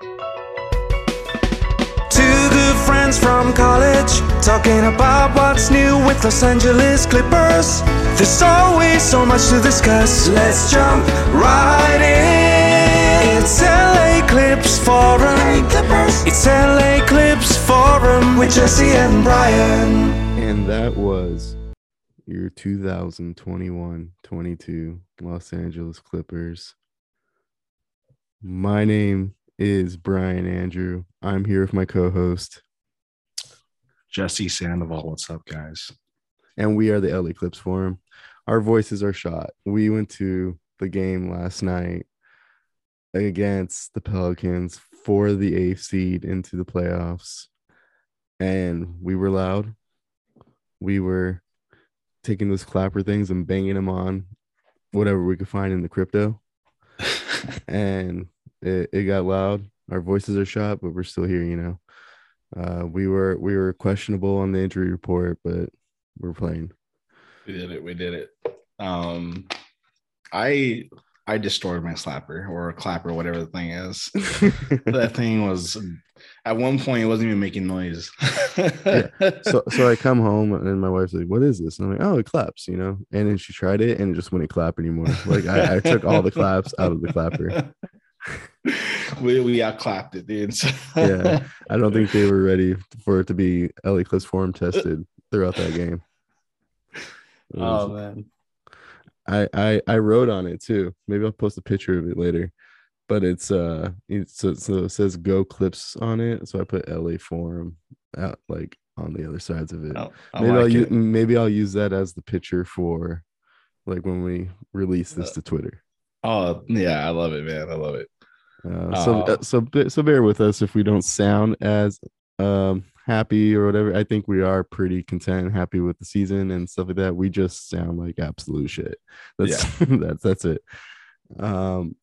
Two good friends from college talking about what's new with Los Angeles Clippers. There's always so much to discuss. Let's jump right in. It's LA Clips Forum. It's LA Clips Forum with Jesse and Brian. And that was your 2021 22 Los Angeles Clippers. My name is Brian Andrew. I'm here with my co host, Jesse Sandoval. What's up, guys? and we are the LA Clips Forum. Our voices are shot. We went to the game last night against the Pelicans for the eighth seed into the playoffs, and we were loud. We were taking those clapper things and banging them on whatever we could find in the crypto, and it, it got loud. Our voices are shot, but we're still here. You know, uh, we were we were questionable on the injury report, but we're playing. We did it. We did it. Um, I I destroyed my slapper or clapper, whatever the thing is. that thing was at one point it wasn't even making noise. so so I come home and my wife's like, "What is this?" And I'm like, "Oh, it claps," you know. And then she tried it and it just wouldn't clap anymore. Like I, I took all the claps out of the clapper. we we out clapped it, dude. So- Yeah, I don't think they were ready for it to be LA Clips form tested throughout that game. Was- Oh man. I, I I wrote on it too. Maybe I'll post a picture of it later. But it's uh it's so, so it says go clips on it. So I put LA form out like on the other sides of it. Oh, I maybe I'll like use maybe I'll use that as the picture for like when we release Uh, this to Twitter. Oh yeah, I love it, man. I love it. Uh, so Oh. uh, so so bear with us if we don't sound as um happy or whatever. I think we are pretty content and happy with the season and stuff like that. We just sound like absolute shit. That's that's that's it. Um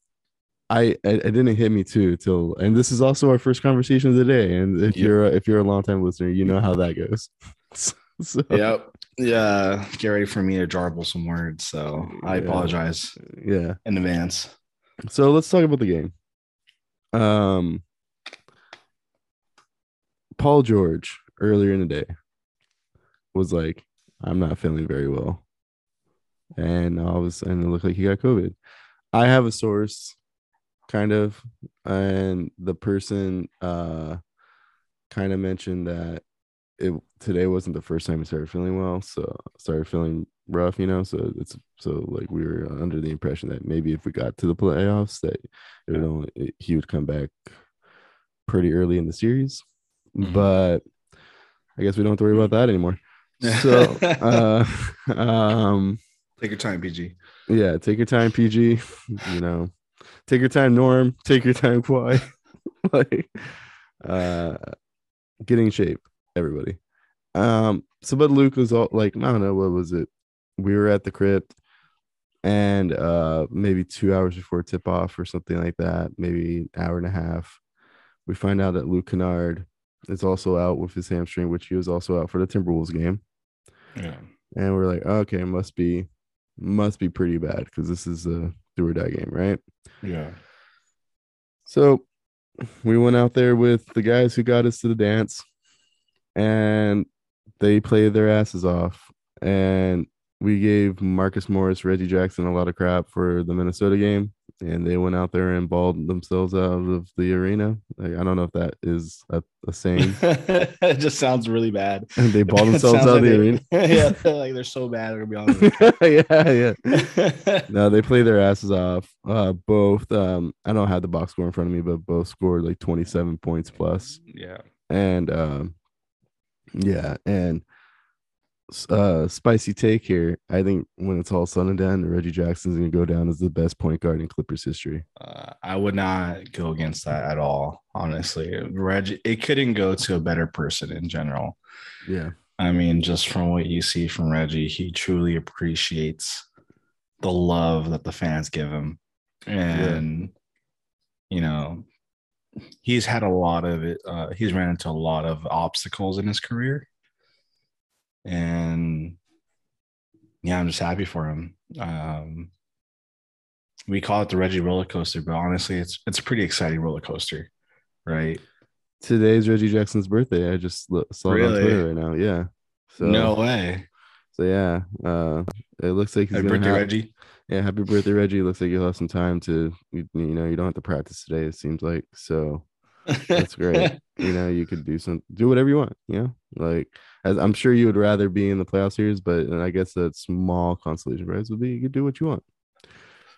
I, I it didn't hit me too till and this is also our first conversation of the day. And if Yep. you're a, if you're a long time listener, you know how that goes. so Yep. Yeah. Get ready for me to jarble some words. So I Yeah. apologize yeah. in advance. So let's talk about the game. Um, Paul George earlier in the day was like, "I'm not feeling very well," and all of a sudden it looked like he got COVID. I have a source, kind of, and the person uh kind of mentioned that it today wasn't the first time he started feeling well, so started feeling rough, you know. So it's so like we were under the impression that maybe if we got to the playoffs, that it would only it- he would come back pretty early in the series. Mhm. But I guess we don't have to worry about that anymore. So uh um Take your time, PG. yeah, take your time, PG. You know, take your time, Norm. Take your time, Kawhi. like, uh, get in shape, everybody. Um, so but Luke was all like, I don't know, what was it? We were at the crypt, and uh, maybe two hours before tip off or something like that, maybe an hour and a half, we find out that Luke Kennard is also out with his hamstring, which he was also out for the Timberwolves game Yeah. and we're like, okay, must be, must be pretty bad because this is a do or die game, right? Yeah. So we went out there with the guys who got us to the dance, and they played their asses off, and we gave Marcus Morris, Reggie Jackson a lot of crap for the Minnesota game, and they went out there and balled themselves out of the arena. Like, I don't know if that is a, a saying. it just sounds really bad. And they balled themselves sounds out of like the they- arena. yeah, they're like they're so bad. They're gonna be on. yeah, yeah. No, they play their asses off. Uh, both. Um, I don't have the box score in front of me, but both scored like 27 points plus. yeah. And um, yeah, and uh, spicy take here. I think when it's all said and done, Reggie Jackson's gonna go down as the best point guard in Clippers history. Uh, I would not go against that at all. Honestly, Reggie, it couldn't go to a better person in general. Yeah, I mean, just from what you see from Reggie, he truly appreciates the love that the fans give him. And, you know, he's had a lot of it. Uh, he's ran into a lot of obstacles in his career. And yeah, I'm just happy for him. Um, we call it the Reggie roller coaster, but honestly, it's it's a pretty exciting roller coaster. right? Today's Reggie Jackson's birthday. I just saw it on Twitter right now. Yeah. So no way. So yeah, uh, it looks like he's Happy birthday, have- Reggie. Yeah, happy birthday, Reggie. Looks like you'll have some time to, you, you know, you don't have to practice today. It seems like so. That's great. you know, you could do some, do whatever you want. You know, like as I'm sure you would rather be in the playoff series, but I guess that small consolation prize would be you could do what you want.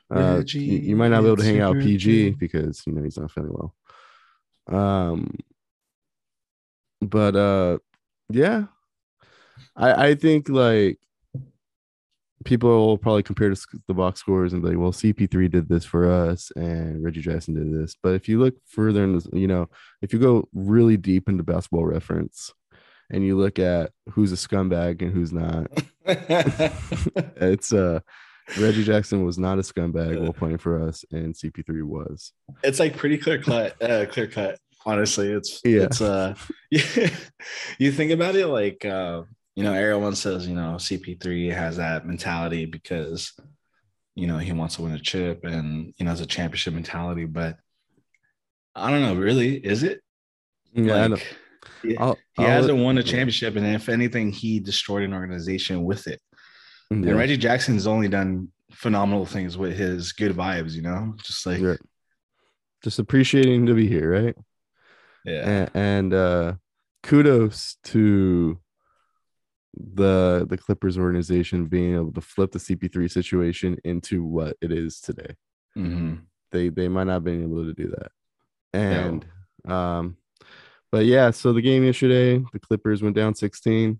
Uh, you, you might not be able to hang out PG because you know he's not feeling well. Um, but uh, yeah, I I think like people will probably compare to the box scores and be like, well, CP3 did this for us and Reggie Jackson did this. But if you look further in this, you know, if you go really deep into basketball reference and you look at who's a scumbag and who's not, it's uh Reggie Jackson was not a scumbag while playing for us, and CP3 was. it's like pretty clear cut uh, clear cut honestly it's Yeah. it's uh yeah, you think about it like uh you know everyone says you know cp3 has that mentality because you know he wants to win a chip and you know it's a championship mentality but i don't know really is it Yeah. Like, he, I'll- he I'll- hasn't won a championship and if anything he destroyed an organization with it. Yeah, and reggie jackson's only done phenomenal things with his good vibes you know? Just like right. Just appreciating to be here, right? yeah. And, and uh kudos to the the clippers organization being able to flip the cp3 situation into what it is today. Mhm. they they might not have been able to do that. And um but yeah so the game yesterday the clippers went down 16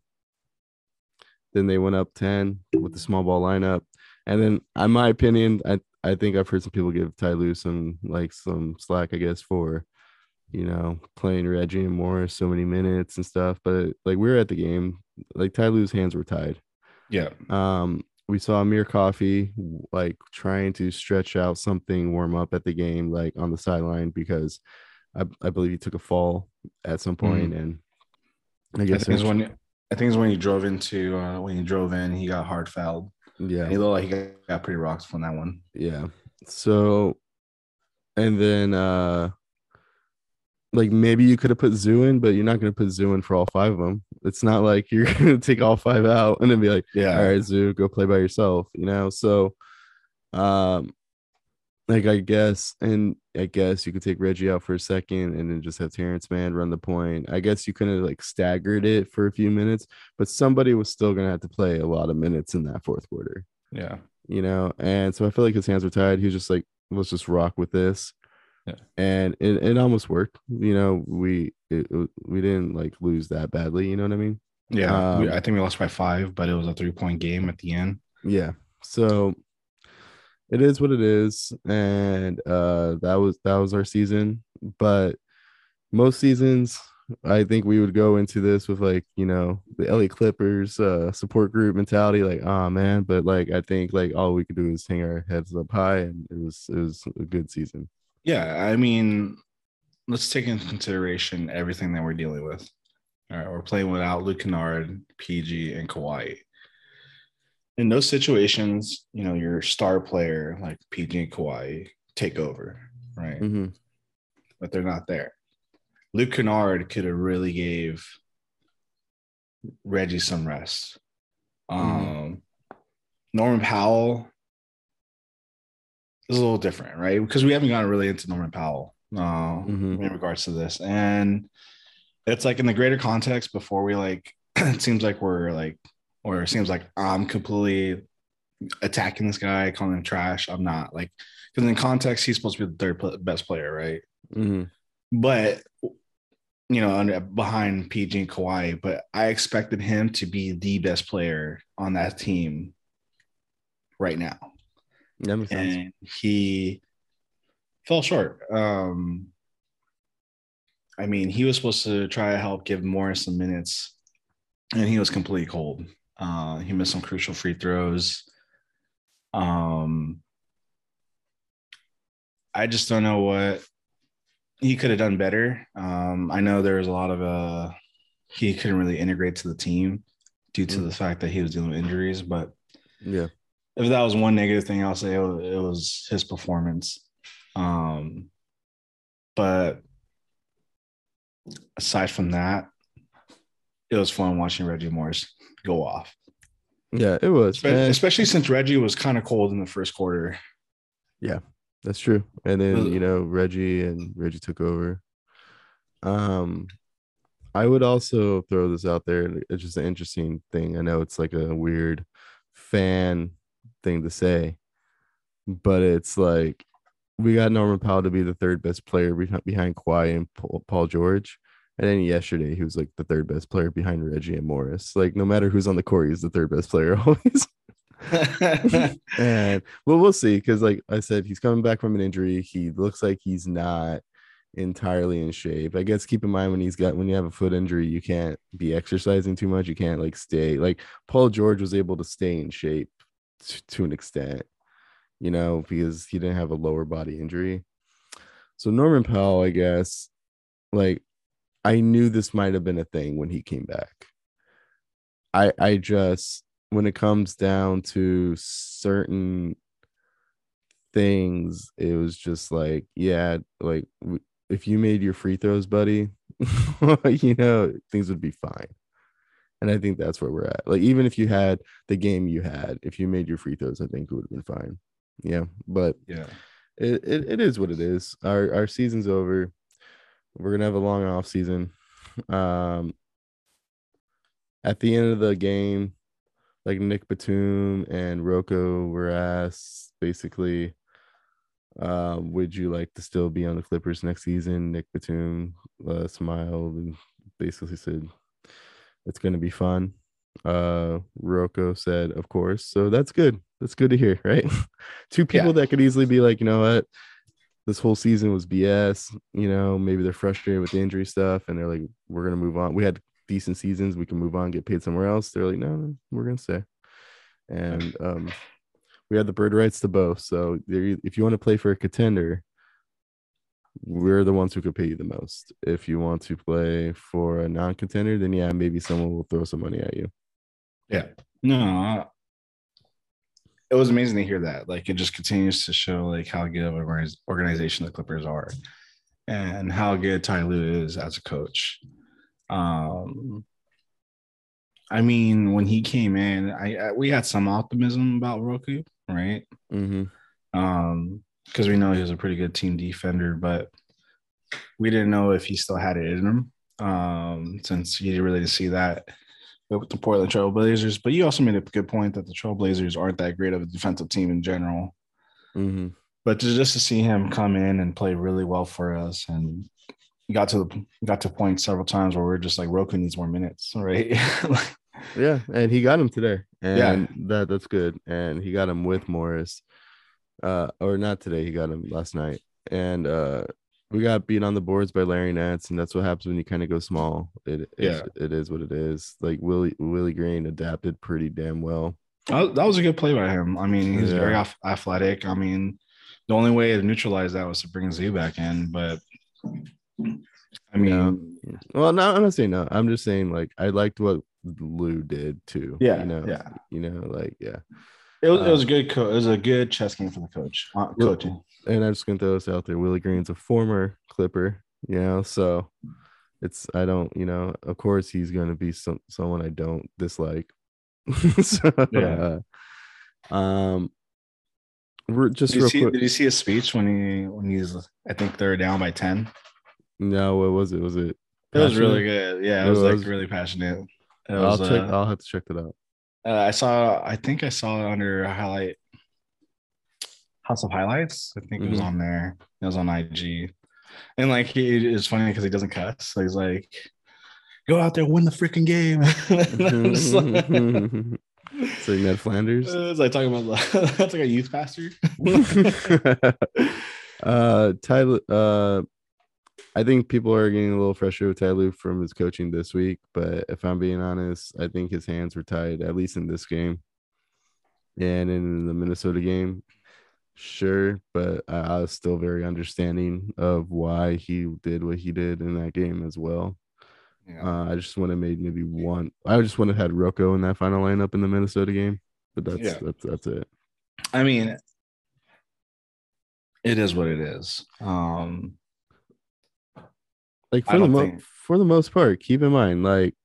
then they went up 10 with the small ball lineup. And then in my opinion i i think i've heard some people give ty Lue some like some slack i guess for you know playing reggie and morris so many minutes and stuff. But like we were at the game like ty Lue's hands were tied. Yeah. Um, we saw Amir Coffey like trying to stretch out something warm up at the game, like on the sideline, because I, I believe he took a fall at some point, and I I guess think it's when I think it's when he drove into uh, when he drove in, he got hard fouled. yeah, And he looked like he got, got pretty rocks from that one. yeah. So, and then uh, like maybe you could have put Zoo in, but you're not going to put Zoo in for all five of them. It's not like you're going to take all five out and then be like, Yeah, all right, Zoo, go play by yourself, you know? So, um, like I guess, and I guess you could take Reggie out for a second and then just have Terance Mann run the point. I guess you could have like staggered it for a few minutes, but somebody was still gonna have to play a lot of minutes in that fourth quarter, yeah, you know. And so I feel like his hands were tied. He was just like, let's just rock with this. Yeah. And it, it almost worked, you know. We it, we didn't like lose that badly, you know what I mean? yeah. Um, I think we lost by five, but it was a three point game at the end. yeah so it is what it is and uh that was that was our season but most seasons i think we would go into this with like you know the LA Clippers uh support group mentality like oh man but like I think like all we could do is hang our heads up high and it was it was a good season Yeah, I mean, let's take into consideration everything that we're dealing with. All right, we're playing without Luke Kennard, PG, and Kawhi. In those situations, you know, your star player like PG and Kawhi take over, right? Mhm. But they're not there. Luke Kennard could have really gave Reggie some rest. Um, Norman Powell is a little different, right? Because we haven't gotten really into Norman Powell uh, Mhm. in regards to this, and it's like in the greater context. Before we like, it seems like we're like, or it seems like I'm completely attacking this guy, calling him trash. I'm not like, because in context, he's supposed to be the third best player, right? Mhm. but you know, under, behind PG and Kawhi, but I expected him to be the best player on that team right now, that makes sense and he fell short. Um, I mean, he was supposed to try to help give Morris some minutes, and he was completely cold. Uh, he missed some crucial free throws. Um, I just don't know what he could have done better. Um, I know there was a lot of uh, he couldn't really integrate to the team due to Mm. the fact that he was dealing with injuries. But yeah if that was one negative thing, I'll say it was, it was his performance. Um, but aside from that, it was fun watching Reggie Morris go off. Yeah, it was. Espe- And Especially since Reggie was kind of cold in the first quarter. Yeah, that's true. And then, you know, Reggie and Reggie took over. Um, I would also throw this out there. It's just an interesting thing. I know it's like a weird fan thing to say, but it's like we got Norman Powell to be the third best player behind, Kawhi and Paul, Paul George. And then yesterday, he was like the third best player behind Reggie and Morris. Like, no matter who's on the court, he's the third best player always. and well, we'll see. Because, like I said, he's coming back from an injury. He looks like he's not entirely in shape. I guess keep in mind when he's got when you have a foot injury, you can't be exercising too much. You can't like stay like Paul George was able to stay in shape t- to an extent, you know, because he didn't have a lower body injury. So Norman Powell, I guess, like I knew this might have been a thing when he came back. I I just when it comes down to certain things, it was just like, yeah, like if you made your free throws, buddy, you know, things would be fine. And I think that's where we're at. Like, even if you had the game you had, if you made your free throws, I think it would have been fine. Yeah. But yeah. it, it, it is what it is. Our our season's over. We're gonna have a long off season. Um at the end of the game, like Nick Batum and Rocco were asked basically, uh, would you like to still be on the Clippers next season? Nick Batum uh, smiled and basically said, It's gonna be fun. Uh Rocco said, Of course. So that's good. That's good to hear, right? Two people that could easily be like, you know what, this whole season was BS. You know, maybe they're frustrated with the injury stuff and they're like, we're gonna move on. We had decent seasons, we can move on, get paid somewhere else. They're like, no, we're gonna stay. And um, we had the bird rights to both. So if you want to play for a contender, we're the ones who could pay you the most. If you want to play for a non-contender, then yeah, maybe someone will throw some money at you. Yeah. No, it was amazing to hear that. Like it just continues to show like how good of an organization the Clippers are and how good Ty Lue is as a coach. Um I mean, when he came in, I, I we had some optimism about Rocco, right? Mm-hmm. Um, because we know he was a pretty good team defender, but we didn't know if he still had it in him. Um, since you didn't really see that with the Portland Trailblazers. But you also made a good point that the Trailblazers aren't that great of a defensive team in general. Mm-hmm. But to, just to see him come in and play really well for us, and got to the got to point several times where we're just like Rocco needs more minutes, right? Yeah, and he got him today, and Yeah. that that's good. And he got him with Morris, uh, or not today. He got him last night, and uh, we got beat on the boards by Larry Nance, and that's what happens when you kind of go small. It Yeah. it is what it is. Like Willie Willie Green adapted pretty damn well. That was a good play by him. I mean, he's very Yeah. ath- athletic. I mean, the only way to neutralize that was to bring Z back in. But I mean, Well, no, I'm not saying no. I'm just saying like I liked what Lue did too. Yeah, you know, yeah. you know, like yeah. it was, it uh, was a good. Co- it was a good chess game for the coach. Uh, coaching. And I'm just gonna throw this out there. Willie Green's a former Clipper, you know, so it's I don't, you know, of course he's gonna be some someone I don't dislike. so, Yeah. uh, um, we're just Did you, see, quick. did you see his speech when he when he's? I think they're down by ten. No, what was it? Was it? It was really good. Yeah, it It was, was. like really passionate. It I'll was, check. uh, I'll have to check that out. uh, I saw. I think I saw it under a highlight. House of Highlights. I think it was Mhm. on there. It was on IG, and like he is funny because he doesn't cuss. So he's like, "Go out there, win the freaking game." It's like- it's like Ned Flanders. it's like talking about that's like a youth pastor. uh Tyler uh I think people are getting a little frustrated with Ty Lue from his coaching this week, but if I'm being honest, I think his hands were tied, at least in this game. And in the Minnesota game, sure, but I, I was still very understanding of why he did what he did in that game as well. Yeah. Uh, I just would have made maybe one. I just would have had Rocco in that final lineup in the Minnesota game, but that's Yeah. that's that's it. I mean, it is what it is. Um, Like for the mo- think- for the most part, keep in mind, like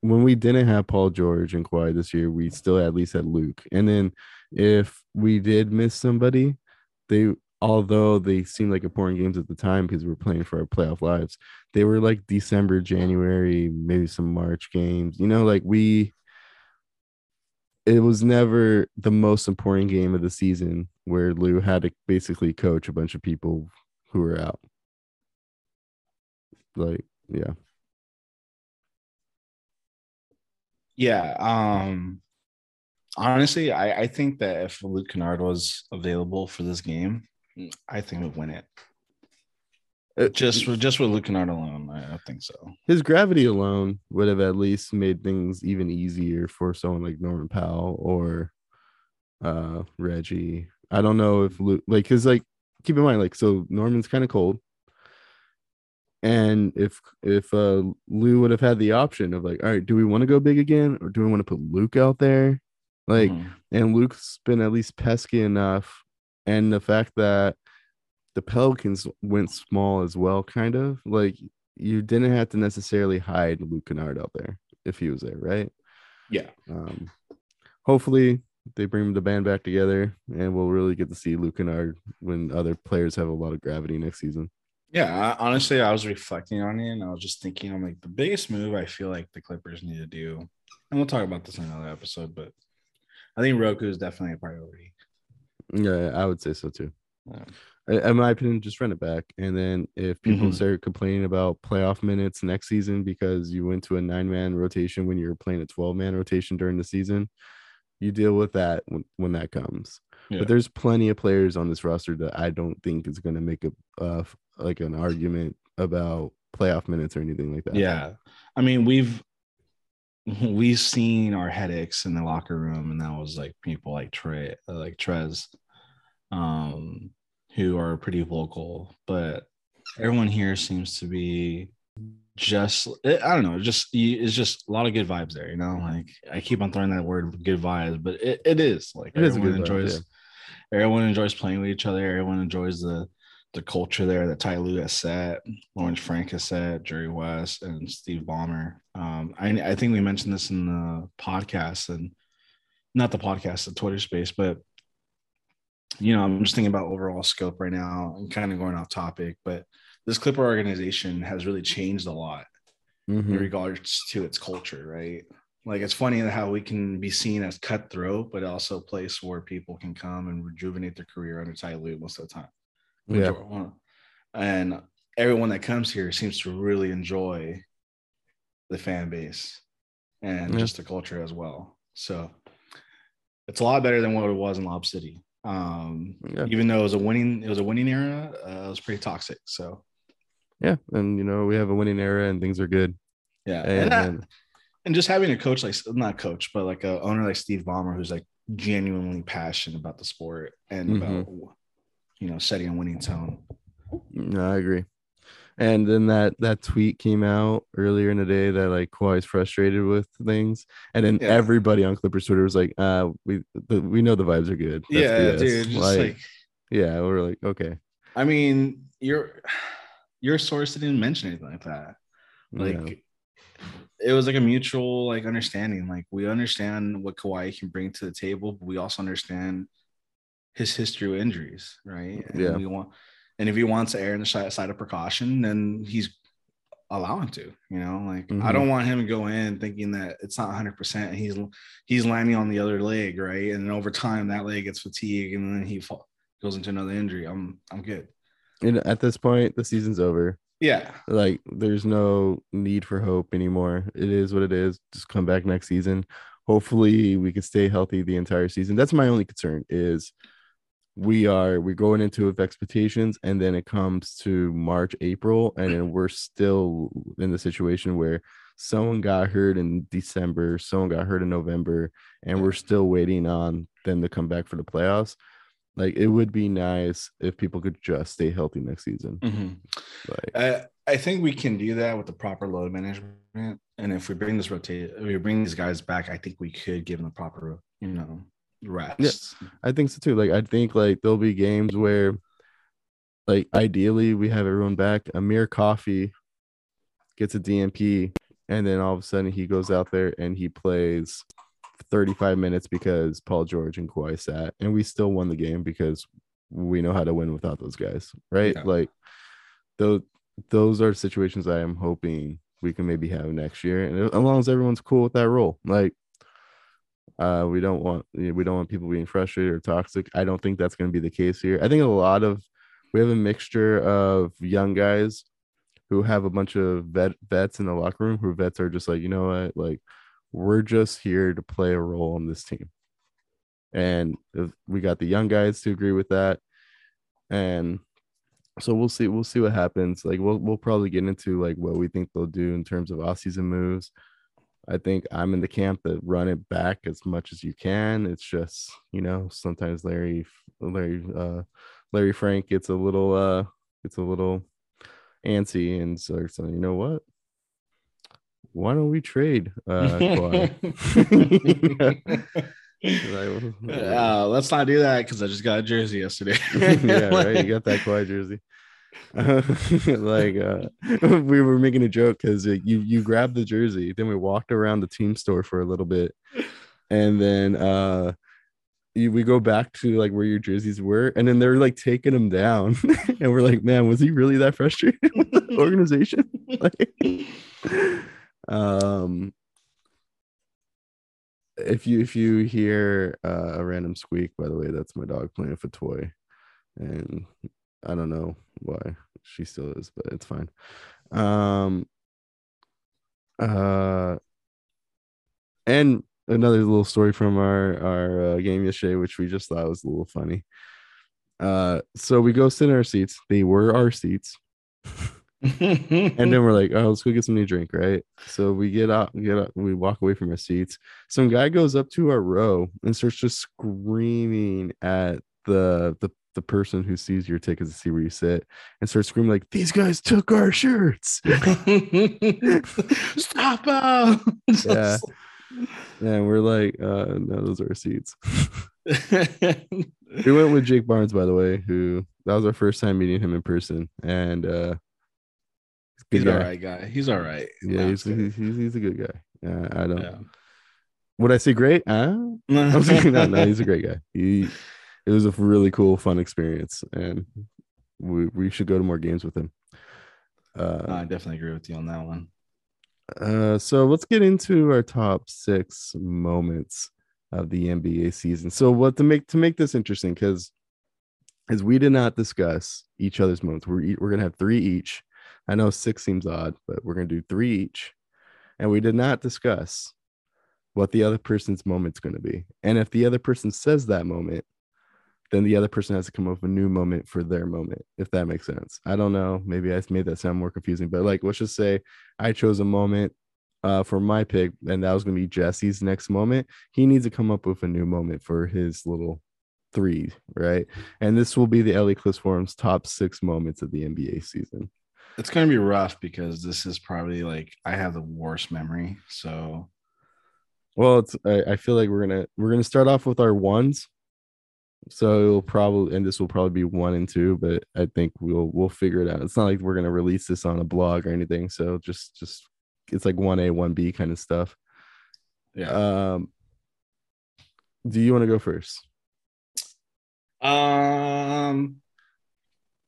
when we didn't have Paul George and Kawhi this year, we still at least had Luke. And then if we did miss somebody, they although they seemed like important games at the time because we were playing for our playoff lives, they were like December, January, maybe some March games. You know, like we it was never the most important game of the season where Lue had to basically coach a bunch of people who were out. Like, yeah. Yeah. Um honestly, I, I think that if Luke Kennard was available for this game, I think we'd win it. Uh, Just with just with Luke Kennard alone, I, I think so. his gravity alone would have at least made things even easier for someone like Norman Powell or uh Reggie. I don't know if Luke like cuz like keep in mind like so Norman's kind of cold. And if if uh Lue would have had the option of like, all right, do we want to go big again or do we want to put Luke out there? Like Mhm. and Luke's been at least pesky enough. And the fact that the Pelicans went small as well, kind of like you didn't have to necessarily hide Luke Kennard out there if he was there, right? yeah. Um, hopefully they bring the band back together and we'll really get to see Luke Kennard when other players have a lot of gravity next season. Yeah, I, honestly, I was reflecting on it and I was just thinking, I'm like, the biggest move I feel like the Clippers need to do, and we'll talk about this in another episode, but I think Rocco is definitely a priority. Yeah, I would say so too. Yeah. In my opinion, just run it back. And then if people Mhm. start complaining about playoff minutes next season because you went to a nine man rotation when you were playing a 12 man rotation during the season, you deal with that when, when that comes. Yeah. But there's plenty of players on this roster that I don't think is going to make a uh, like an argument about playoff minutes or anything like that. Yeah. I mean, we've we've seen our headaches in the locker room, and that was like people like Trey, uh, like Trez, um, who are pretty vocal, but everyone here seems to be just eh, I don't know, just it's just a lot of good vibes there, you know. Like I keep on throwing that word good vibes, but it, it is like It is a everyone good vibe, enjoys everyone enjoys playing with each other, everyone enjoys the the culture there that Ty Lue has set, Lawrence Frank has set, Jerry West, and Steve Ballmer. Um, I, I think we mentioned this in the podcast and not the podcast, the Twitter space, but you know, I'm just thinking about overall scope right now and kind of going off topic, but this Clipper organization has really changed a lot Mhm. in regards to its culture, right? Like it's funny how we can be seen as cutthroat, but also a place where people can come and rejuvenate their career under Ty Lue most of the time. Yeah. And everyone that comes here seems to really enjoy the fan base and Yeah. just the culture as well. So it's a lot better than what it was in Lob City. Um, Yeah. even though it was a winning, it was a winning era. Uh, it was pretty toxic. So Yeah. And, you know, we have a winning era and things are good. yeah, And, and, I- and just having a coach like not coach, but like a owner like Steve Ballmer who's like genuinely passionate about the sport and Mhm. about you know setting a winning tone. No, I agree. And then that that tweet came out earlier in the day that like Kawhi's frustrated with things, and then Yeah. everybody on Clippers Twitter was like, "Uh, we the, we know the vibes are good." That's yeah, BS." dude. Just Like, like, yeah, we're like, okay, I mean, your your source didn't mention anything like that. Like yeah. it was like a mutual like understanding. Like we understand what Kawhi can bring to the table, but we also understand his history with injuries, right? And Yeah. we want and if he wants to err on the side side of precaution, then he's allowing to, you know, like I Mhm. don't want him to go in thinking that it's not 100 percent he's he's landing on the other leg, right? And then over time that leg gets fatigued and then he fall, goes into another injury. I'm I'm good. And at this point, the season's over. Yeah. Like, there's no need for hope anymore. It is what it is. Just come back next season. Hopefully, we can stay healthy the entire season. That's my only concern. Is we are we're going into with expectations, and then it comes to March, April, and then we're still in the situation where someone got hurt in December, someone got hurt in November, and we're still waiting on them to come back for the playoffs. Like, it would be nice if people could just stay healthy next season. Mhm. Like, I, I think we can do that with the proper load management. And if we bring this rotate, if we bring these guys back, I think we could give them the proper, you know, rest. I think so too. Like I think like there'll be games where like ideally we have everyone back. Amir Coffey gets a DNP, and then all of a sudden he goes out there and he plays 35 minutes because Paul George and Kawhi sat, and we still won the game because we know how to win without those guys, right? Yeah. Like those those are situations I am hoping we can maybe have next year, and as long as everyone's cool with that role, like. Uh, we don't want you know, we don't want people being frustrated or toxic. I don't think that's going to be the case here. I think a lot of we have a mixture of young guys who have a bunch of vet vets in the locker room who vets are just like, you know what, like we're just here to play a role on this team. And we got the young guys to agree with that. And so we'll see, we'll see what happens. Like we'll we'll probably get into like what we think they'll do in terms of off-season moves. I think I'm in the camp that run it back as much as you can. It's just, you know, sometimes Larry Larry uh Larry Frank gets a little uh gets a little antsy and saying, you know what? Why don't we trade uh? Uh, let's not do that because I just got a jersey yesterday. yeah, right. You got that Kawhi jersey. like uh, we were making a joke because uh, you you grabbed the jersey, then we walked around the team store for a little bit, and then uh you, we go back to like where your jerseys were, and then they're like taking them down, and we're like, man, was he really that frustrated with the organization? like, um, if you if you hear uh, a random squeak, by the way, that's my dog playing with a toy, and I don't know why she still is, but it's fine. Um, uh, and another little story from our our uh, game yesterday, which we just thought was a little funny. Uh, so we go sit in our seats. They were our seats, and then we're like, "Oh, let's go get something to drink." Right? So we get out, get out, we walk away from our seats. Some guy goes up to our row and starts just screaming at the the the person who sees your tickets to see where you sit and starts screaming like these guys took our shirts Stop them Yeah. and we're like uh no those are our seats we went with jake barnes by the way who that was our first time meeting him in person and uh He's good all guy. right, guy. He's all right. yeah No, he's, he's, he's, he's a good guy uh, i don't kidding. would i say great uh, I was thinking, no, no, he's a great guy. He it was a really cool, fun experience, and we we should go to more games with him. Uh, I definitely agree with you on that one. uh, so let's get into our top six moments of the NBA season. So what to make to make this interesting because as we did not discuss each other's moments, we're we're gonna have three each. I know six seems odd, but we're gonna do three each, and we did not discuss what the other person's moment's gonna be. And if the other person says that moment, then the other person has to come up with a new moment for their moment, if that makes sense. I don't know. Maybe I made that sound more confusing, but like, let's just say I chose a moment uh, for my pick, and that was going to be Jesse's next moment. He needs to come up with a new moment for his little three, right? And this will be the LA Clips Forum's top six moments of the NBA season. It's gonna be rough because this is probably like I have the worst memory. So Well, it's I, I feel like we're gonna we're gonna start off with our ones. So it'll probably and this will probably be one and two, but I think we'll we'll figure it out. It's not like we're gonna release this on a blog or anything. So just just it's like one A, one B kind of stuff. yeah. Um do you want to go first? Um,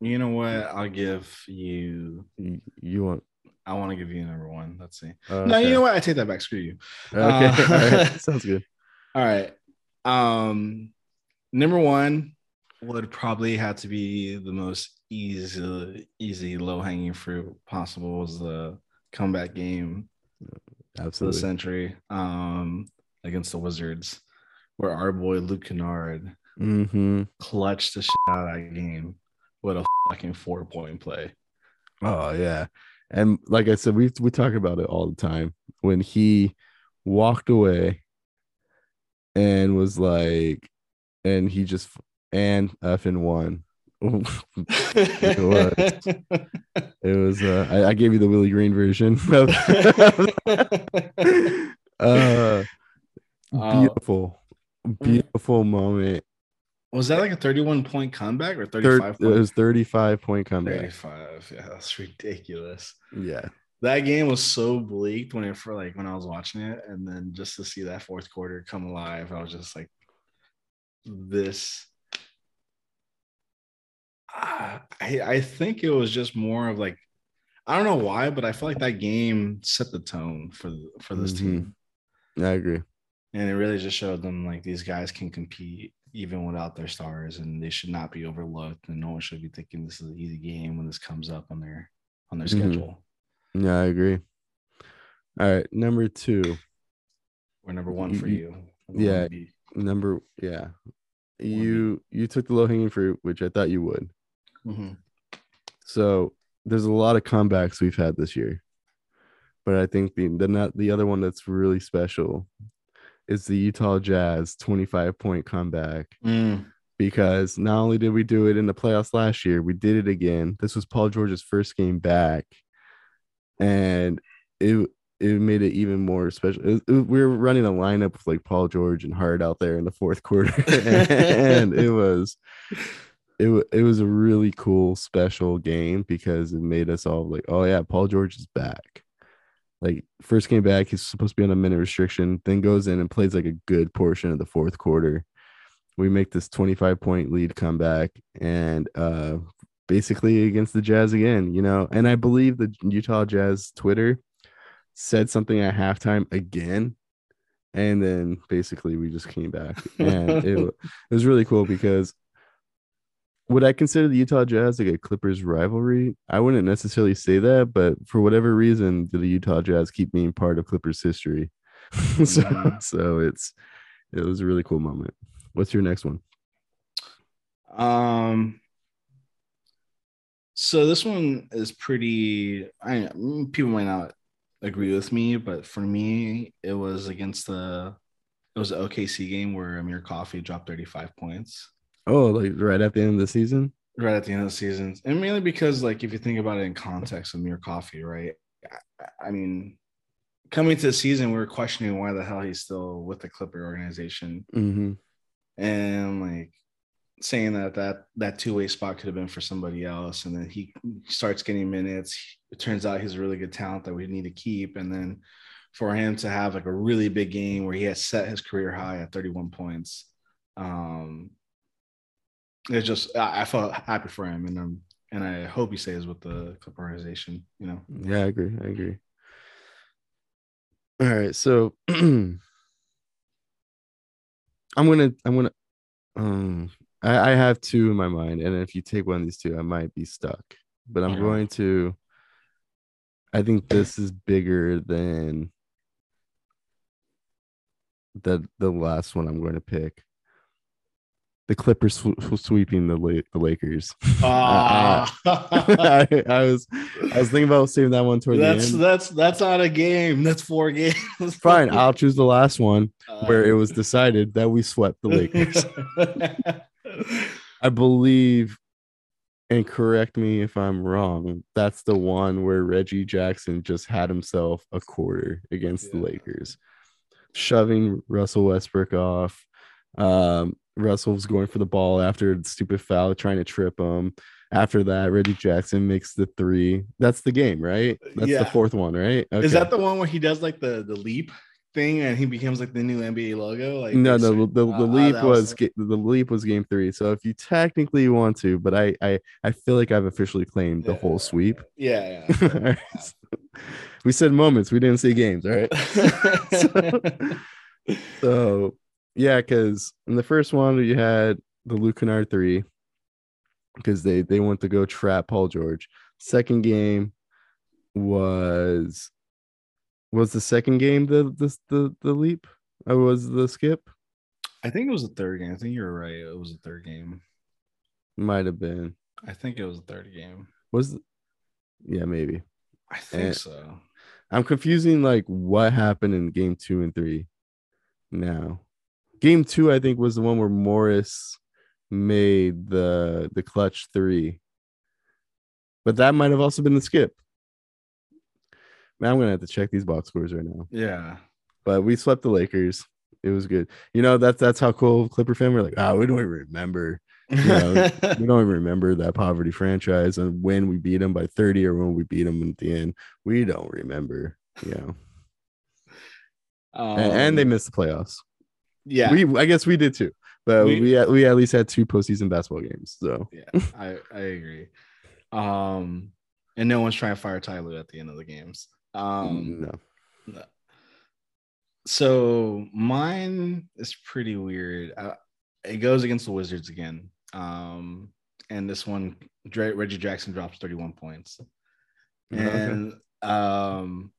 you know what? I'll give you. You, want I want to give you number one. Let's see. uh, No, you know what? I take that back. Screw you. Okay, Uh, all right. sounds good. All right. Um, number one would probably have to be the most easy, easy, low hanging fruit possible. Was the comeback game for the century um, against the Wizards, where our boy Luke Kennard Mm-hmm. clutched the shit out of that game with a fucking four point play. Oh yeah. And like I said, we we talk about it all the time. When he walked away and was like, and he just and effing won. it was. It was uh I, I gave you the Willie Green version. uh Uh, beautiful, beautiful moment. Was that like a 31 point comeback or Thir- 35 it point? was 35 point comeback. 35. Yeah, that's ridiculous. Yeah. that game was so bleak when it for like when I was watching it, and then just to see that fourth quarter come alive, I was just like, this. I I think it was just more of like, I don't know why, but I feel like that game set the tone for for this Mhm. team, I agree. and it really just showed them like these guys can compete even without their stars, and they should not be overlooked, and no one should be thinking this is an easy game when this comes up on their on their Mhm. schedule. Yeah, I agree. All right, number two. We're number one for You- yeah. One. Number yeah. You you took the low hanging fruit, which I thought you would. Mhm. So there's a lot of comebacks we've had this year, but I think the the not the other one that's really special is the Utah Jazz 25 point comeback Mm. because not only did we do it in the playoffs last year, we did it again. This was Paul George's first game back, and it it made it even more special. It- it- we were running a lineup with like Paul George and Hart out there in the fourth quarter, and it was it, it was a really cool special game because it made us all like, oh yeah, Paul George is back. Like first came back, he's supposed to be on a minute restriction, then goes in and plays like a good portion of the fourth quarter. We make this 25 point lead comeback and uh basically against the Jazz again, you know. And I believe the Utah Jazz Twitter said something at halftime again. And then basically we just came back. And it, it was really cool because would I consider the Utah Jazz like a Clippers rivalry? I wouldn't necessarily say that, but for whatever reason, the Utah Jazz keep being part of Clippers history? so, Mhm. so it's it was a really cool moment. What's your next one? Um. So this one is pretty. I mm, people might not agree with me, but for me, it was against the. It was the OKC game where Amir Coffey dropped 35 points Oh, like right at the end of the season? right at the end of the season, and mainly because, like, if you think about it in context, of Amir Coffey, right? I, I mean, coming to the season, we were questioning why the hell he's still with the Clipper organization. Mm-hmm. and like saying that that that two-way spot could have been for somebody else and then he starts getting minutes it turns out he's a really good talent that we need to keep and then for him to have like a really big game where he has set his career high at 31 points um it's just i, I felt happy for him and um and i hope he stays with the clip organization you know Yeah, I agree. I agree. All right, so I'm gonna I'm gonna um I, I have two in my mind, and if you take one of these two, I might be stuck. But I'm Okay. going to I think this is bigger than the the last one I'm going to pick. The Clippers sw- sweeping the La- the Lakers. I, I, I was I was thinking about saving that one toward that's the end. that's that's not a game that's four games Fine, I'll choose the last one where it Uh, was decided that we swept the Lakers. I believe, and correct me if I'm wrong, that's the one where Reggie Jackson just had himself a quarter against the Lakers, shoving Russell Westbrook off. Um, Russell was going for the ball after the stupid foul, trying to trip him. After that, Reggie Jackson makes the three. That's the game, right? That's Yeah. the fourth one, right? Is that the one where he does like the the leap thing and he becomes like the new NBA logo? Like no, no, say- the, the Ah, leap that was, ga- the leap was game three. So if you technically want to, but I I I feel like I've officially claimed the whole sweep. Yeah, Alright. we said moments, we didn't say games, all right? yeah. So yeah, because in the first one you had the Luke Kennard three because they they want to go trap Paul George. Second game was was the second game the the the, the leap or was the skip? I think it was the third game. I think you're right. It was the third game. Might have been. I think it was the third game. Was yeah, maybe. I think Eh. so. I'm confusing like what happened in game two and three now. Game two, I think, was the one where Morris made the the clutch three. But that might have also been the skip. Man, I'm gonna have to check these box scores right now. Yeah. But we swept the Lakers. It was good. You know, that's that's how cool Clipper fan. We're like, oh, we don't even remember. know, we don't even remember that poverty franchise and when we beat them by 30 or when we beat them at the end. We don't remember. You know, um, and, and they missed the playoffs. yeah, We, I guess we did too, but We- we we, at least had two postseason basketball games. So yeah, I I agree. Um, and no one's trying to fire Ty Lue at the end of the games. Um, no, No. So mine is pretty weird. Uh, it goes against the Wizards again. Um, and this one, Dre- Reggie Jackson drops 31 points. Okay. And um,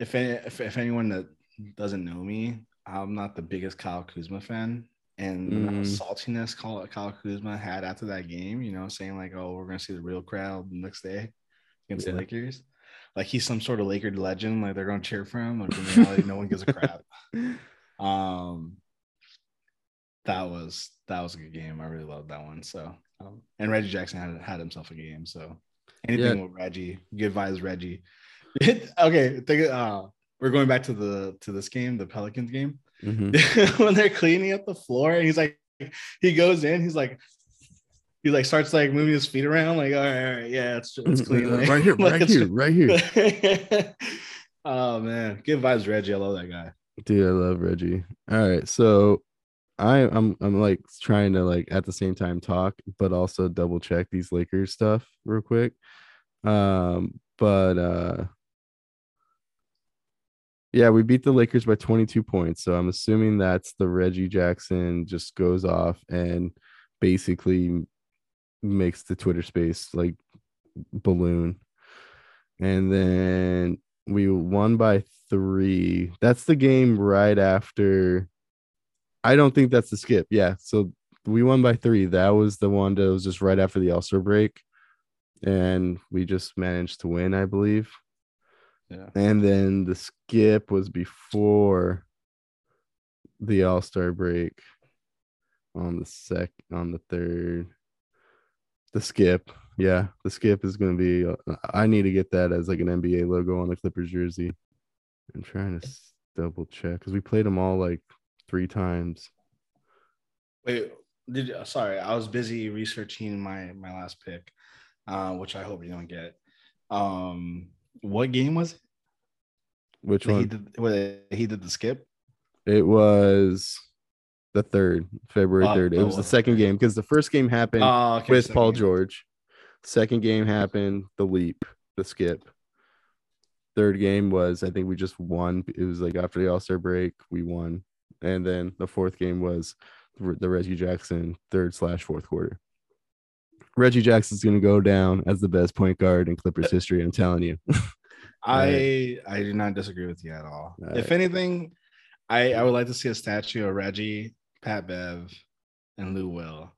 if, any, if if anyone that doesn't know me, I'm not the biggest Kyle Kuzma fan. And the amount of Mm. saltiness Kyle, Kyle Kuzma had after that game, you know, saying like, "Oh, we're gonna see the real crowd the next day against Yeah. the Lakers." Like he's some sort of Laker legend. Like they're gonna cheer for him. Like no one gives a crap. Um, that was that was a good game. I really loved that one. So, um, and Reggie Jackson had had himself a game. So, anything with Reggie, good vibes, Reggie. okay, think uh, we're going back to the to this game, the Pelicans game, Mhm. when they're cleaning up the floor, and he's like, he goes in, he's like. He like starts like moving his feet around, like all right, all right, yeah, it's it's clean. like- right here, right here, right here. oh man, good vibes, Reggie. I love that guy. Dude, I love Reggie. All right, so I I'm I'm like trying to like at the same time talk, but also double check these Lakers stuff real quick. Um, but uh yeah, we beat the Lakers by 22 points. So I'm assuming that's the Reggie Jackson just goes off and basically makes the Twitter space like balloon. And then we won by three. That's the game right after. I don't think that's the skip. Yeah. So we won by three. That was the one that was just right after the All Star break. And we just managed to win, I believe. Yeah. And then the skip was before the All Star break on the sec on the third. The skip, yeah, the skip is going to be. uh, I need to get that as like an NBA logo on the Clippers jersey. I'm trying to double check because we played them all like three times. Wait, did sorry, I was busy researching my my last pick, uh, which I hope you don't get. Um, what game was it? Which That he did, what, he did the skip. It was the third, February Oh, third. It was the second game because the first game happened Oh, okay, with Paul game. George. Second game happened, the leap, the skip. Third game was, I think we just won. It was like after the All Star break, we won. And then the fourth game was the Reggie Jackson third slash fourth quarter. Reggie Jackson's going to go down as the best point guard in Clippers uh, history. I'm telling you. I I do not disagree with you at all. All if right. anything, I I would like to see a statue of Reggie, Pat Bev, and Lou Will,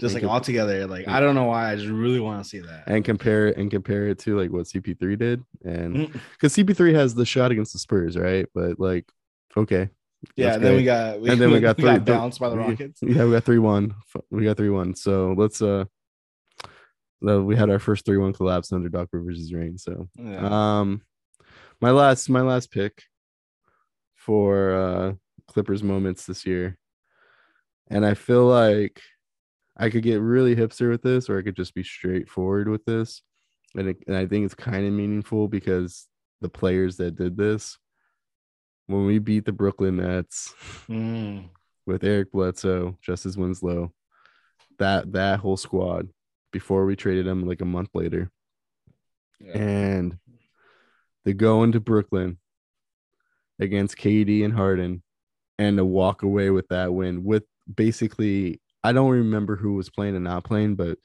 just like And all together. Like I don't know why, I just really want to see that. and compare it and compare it to like what CP3 did. And Mm, because CP3 has the shot against the Spurs, right? But like, okay. yeah, and then we got we, and then we got, three, got bounced by the Rockets. Yeah, we got three one. We got three one. So let's uh, we had our first three one collapse under Doc Rivers' reign. So Yeah. um, my last my last pick for uh Clippers moments this year, and I feel like I could get really hipster with this, or I could just be straightforward with this, and, it, and I think it's kind of meaningful because the players that did this, when we beat the Brooklyn Nets Mm, with Eric Bledsoe, Justice Winslow, that that whole squad before we traded them like a month later, yeah. and to go into Brooklyn against KD and Harden and to walk away with that win with basically I don't remember who was playing and not playing, but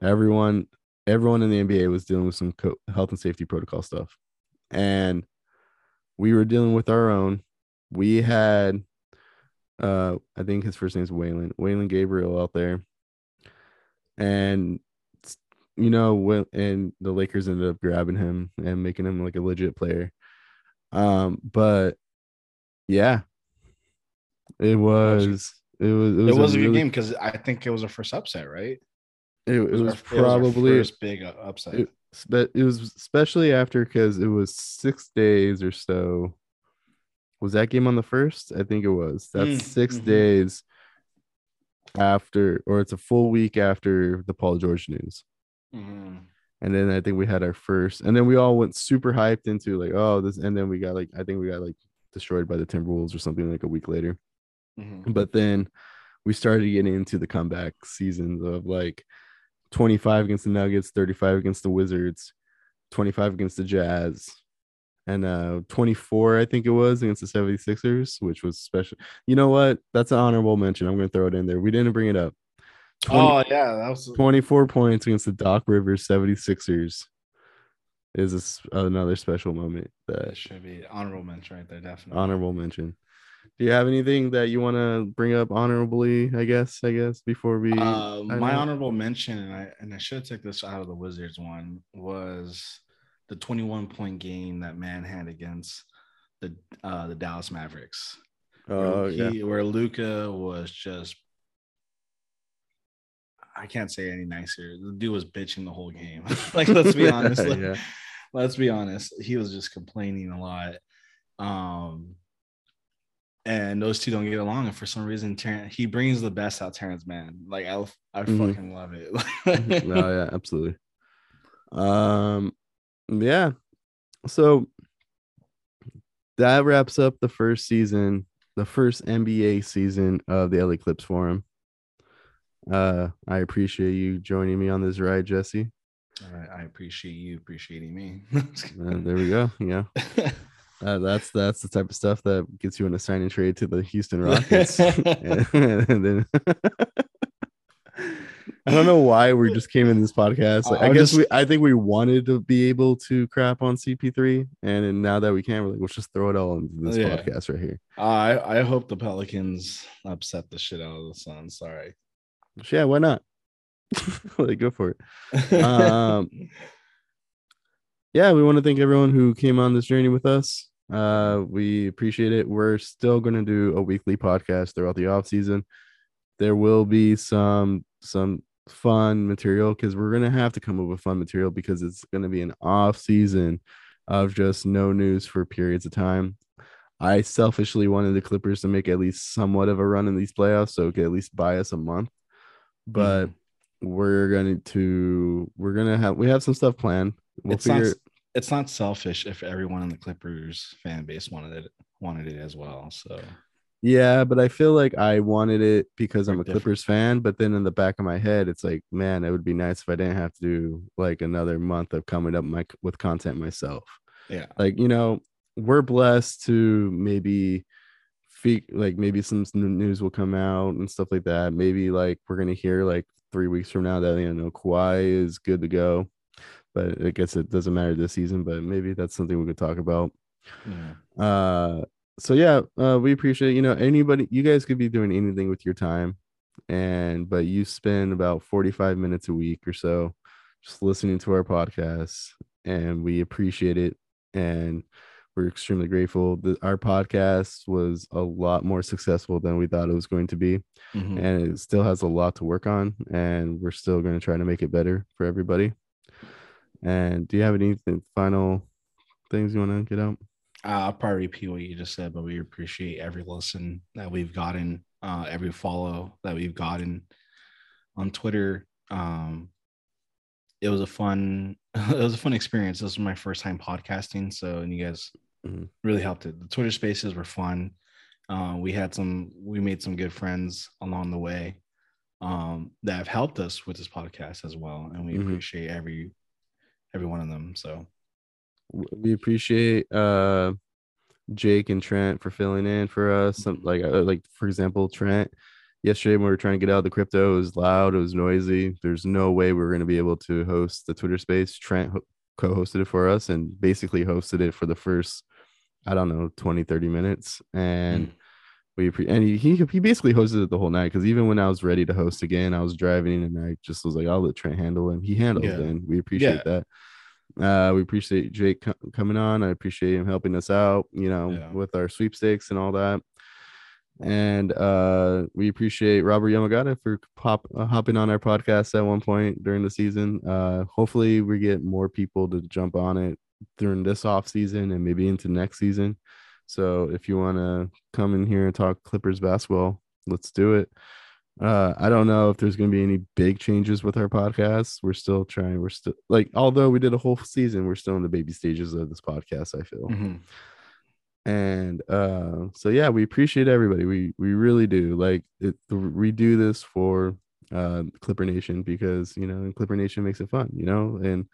everyone everyone in the NBA was dealing with some co- health and safety protocol stuff. And we were dealing with our own. We had uh I think his first name is Waylon, Waylon Gabriel out there. And you know, when and the Lakers ended up grabbing him and making him like a legit player. Um, but yeah, it was it was it was, it was a good really- game because I think it was a first upset, right? It, it was, our- our probably first big upset. it, but it was especially after because it was six days or so. Was that game on the first? I think it was. That's Mm, 6 mhm. days. after, or it's a full week after the Paul George news. Mhm. And then I think we had our first, and then we all went super hyped into like, oh, this, and then we got like, I think we got like destroyed by the Timberwolves or something like a week later. Mhm. But then we started getting into the comeback seasons of like 25 against the Nuggets, 35 against the Wizards, 25 against the Jazz, and uh 24, I think it was against the 76ers, which was special. You know what? That's an honorable mention. I'm gonna throw it in there. We didn't bring it up. 20 Oh yeah, that was 24 points against the Doc Rivers 76ers is a another special moment that that should be honorable mention right there, definitely. honorable mention. Do you have anything that you want to bring up honorably? I guess, I guess before we Uh, my honorable mention, and I and I should have took this out of the Wizards one, was the 21 point game that man had against the uh the Dallas Mavericks. Oh where yeah, where Luka was just I can't say any nicer. The dude was bitching the whole game. like, let's be honest. Like, Yeah. Let's be honest. He was just complaining a lot. Um and those two don't get along. And for some reason, Terance, he brings the best out Terance Mann. Like I I Mhm. fucking love it. no, yeah, absolutely. Um, yeah. So that wraps up the first season, the first NBA season of the LA Clips Forum. Uh, I appreciate you joining me on this ride, Jesse. I, I appreciate you appreciating me. Uh, there we go. Yeah, uh, that's that's the type of stuff that gets you in a sign and trade to the Houston Rockets. and then I don't know why we just came in this podcast. Like, I guess just- we I think we wanted to be able to crap on CP3, and then now that we can, we're like, let's just throw it all into this Yeah. podcast right here. I I hope the Pelicans upset the shit out of the Suns. Sorry. So, yeah, why not? like, go for it. Um, yeah, we want to thank everyone who came on this journey with us. Uh, we appreciate it. We're still going to do a weekly podcast throughout the off season. There will be some some fun material because we're going to have to come up with fun material because it's going to be an off season of just no news for periods of time. I selfishly wanted the Clippers to make at least somewhat of a run in these playoffs, so it could at least buy us a month. But we're going to we're gonna have we have some stuff planned. We'll not figure. It's not selfish if everyone in the Clippers fan base wanted it wanted it as well. So Yeah, but I feel like I wanted it because I'm a different. Clippers fan. But then in the back of my head, it's like, man, it would be nice if I didn't have to do like another month of coming up my with content myself. yeah, Like you know, we're blessed to maybe fe- like maybe some news will come out and stuff like that. Maybe like we're gonna hear like three weeks from now that you know Kawhi is good to go. But I guess it doesn't matter this season. But maybe that's something we could talk about. yeah. uh so yeah uh we appreciate you know anybody you guys could be doing anything with your time and but you spend about 45 minutes a week or so just listening to our podcast, and we appreciate it and we're extremely grateful that our podcast was a lot more successful than we thought it was going to be Mhm. and it still has a lot to work on and we're still going to try to make it better for everybody and do you have anything final things you want to get out Uh, I'll probably repeat what you just said, but we appreciate every listen that we've gotten, uh, every follow that we've gotten on Twitter. Um, it was a fun, it was a fun experience. This was my first time podcasting, so and you guys Mhm. really helped it. The Twitter Spaces were fun. Uh, we had some, we made some good friends along the way um, that have helped us with this podcast as well, and we Mhm. appreciate every every one of them. So we appreciate uh Jake and Trent for filling in for us. Some like uh, like for example, Trent yesterday when we were trying to get out of the crypto, it was loud, it was noisy. There's no way we are going to be able to host the Twitter space. Trent ho- co-hosted it for us and basically hosted it for the first I don't know 20 30 minutes and Mm. We appre- and he, he he basically hosted it the whole night because even when I was ready to host again, I was driving and I just was like, I'll let Trent handle him. He handled Yeah. it, and we appreciate that. Uh, we appreciate Jake co- coming on. I appreciate him helping us out, you know, Yeah. with our sweepstakes and all that. And uh, we appreciate Robert Yamagata for pop uh, hopping on our podcast at one point during the season. Uh, hopefully, we get more people to jump on it during this off season and maybe into next season. So if you want to come in here and talk Clippers basketball, let's do it. Uh, I don't know if there's going to be any big changes with our podcast. We're still trying. We're still like, although we did a whole season, we're still in the baby stages of this podcast. I feel, Mhm. and uh, so yeah, we appreciate everybody. We we really do. Like, it, we do this for uh, Clipper Nation because you know, Clipper Nation makes it fun. You know, and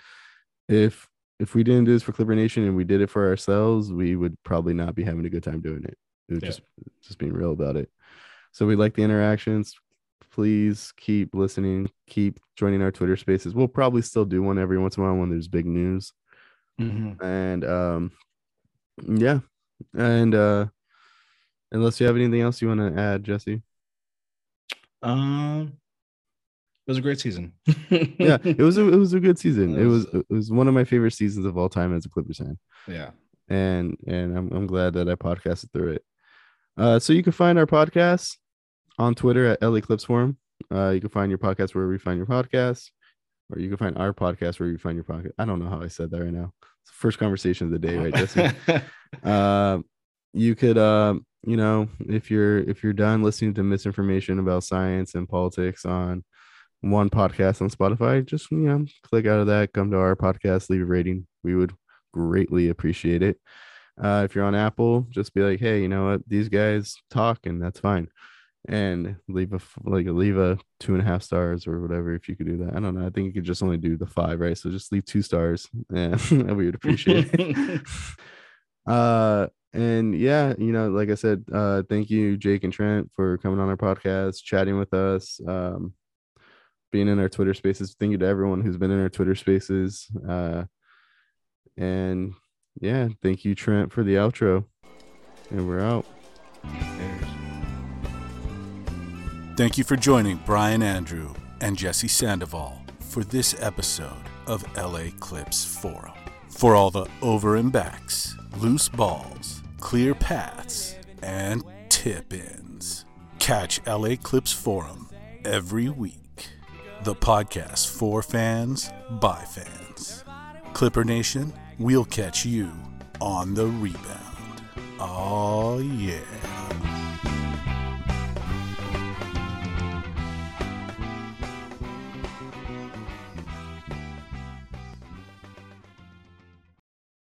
if if we didn't do this for Clipper Nation and we did it for ourselves, we would probably not be having a good time doing it. It would Yeah. just just being real about it. So we like the interactions. Please keep listening. Keep joining our Twitter spaces. We'll probably still do one every once in a while when there's big news. Mhm. And um, yeah, and uh, unless you have anything else you want to add, Jesse. Um, it was a great season. Yeah, it was a, it was a good season. It It was was- it was one of my favorite seasons of all time as a Clippers fan. yeah. and and I'm I'm glad that I podcasted through it. Uh, so you can find our podcast on Twitter at LA Clips Forum. Uh, you can find your podcast wherever you find your podcast, or you can find our podcast where you find your podcast. I don't know how I said that right now. It's the first conversation of the day, right, Jesse? uh, you could um, you know, if you're if you're done listening to misinformation about science and politics on one podcast on Spotify, just you know, click out of that, come to our podcast, leave a rating. We would greatly appreciate it. Uh, if you're on Apple, just be like, hey, you know what? These guys talk, and that's fine. And leave a like leave a two and a half stars or whatever if you could do that. I don't know. I think you could just only do the five, right? So just leave two stars, and we would appreciate it. uh, and yeah, you know, like I said, uh, thank you, Jake and Trent, for coming on our podcast, chatting with us, um, being in our Twitter spaces. Thank you to everyone who's been in our Twitter spaces. Uh, and yeah, thank you, Trent, for the outro. And we're out. Thank you for joining Brian Andrew and Jesse Sandoval for this episode of LA Clips Forum. For all the over and backs, loose balls, clear paths, and tip ins, catch LA Clips Forum every week. The podcast for fans by fans. Clipper Nation, we'll catch you on the rebound. Oh, yeah.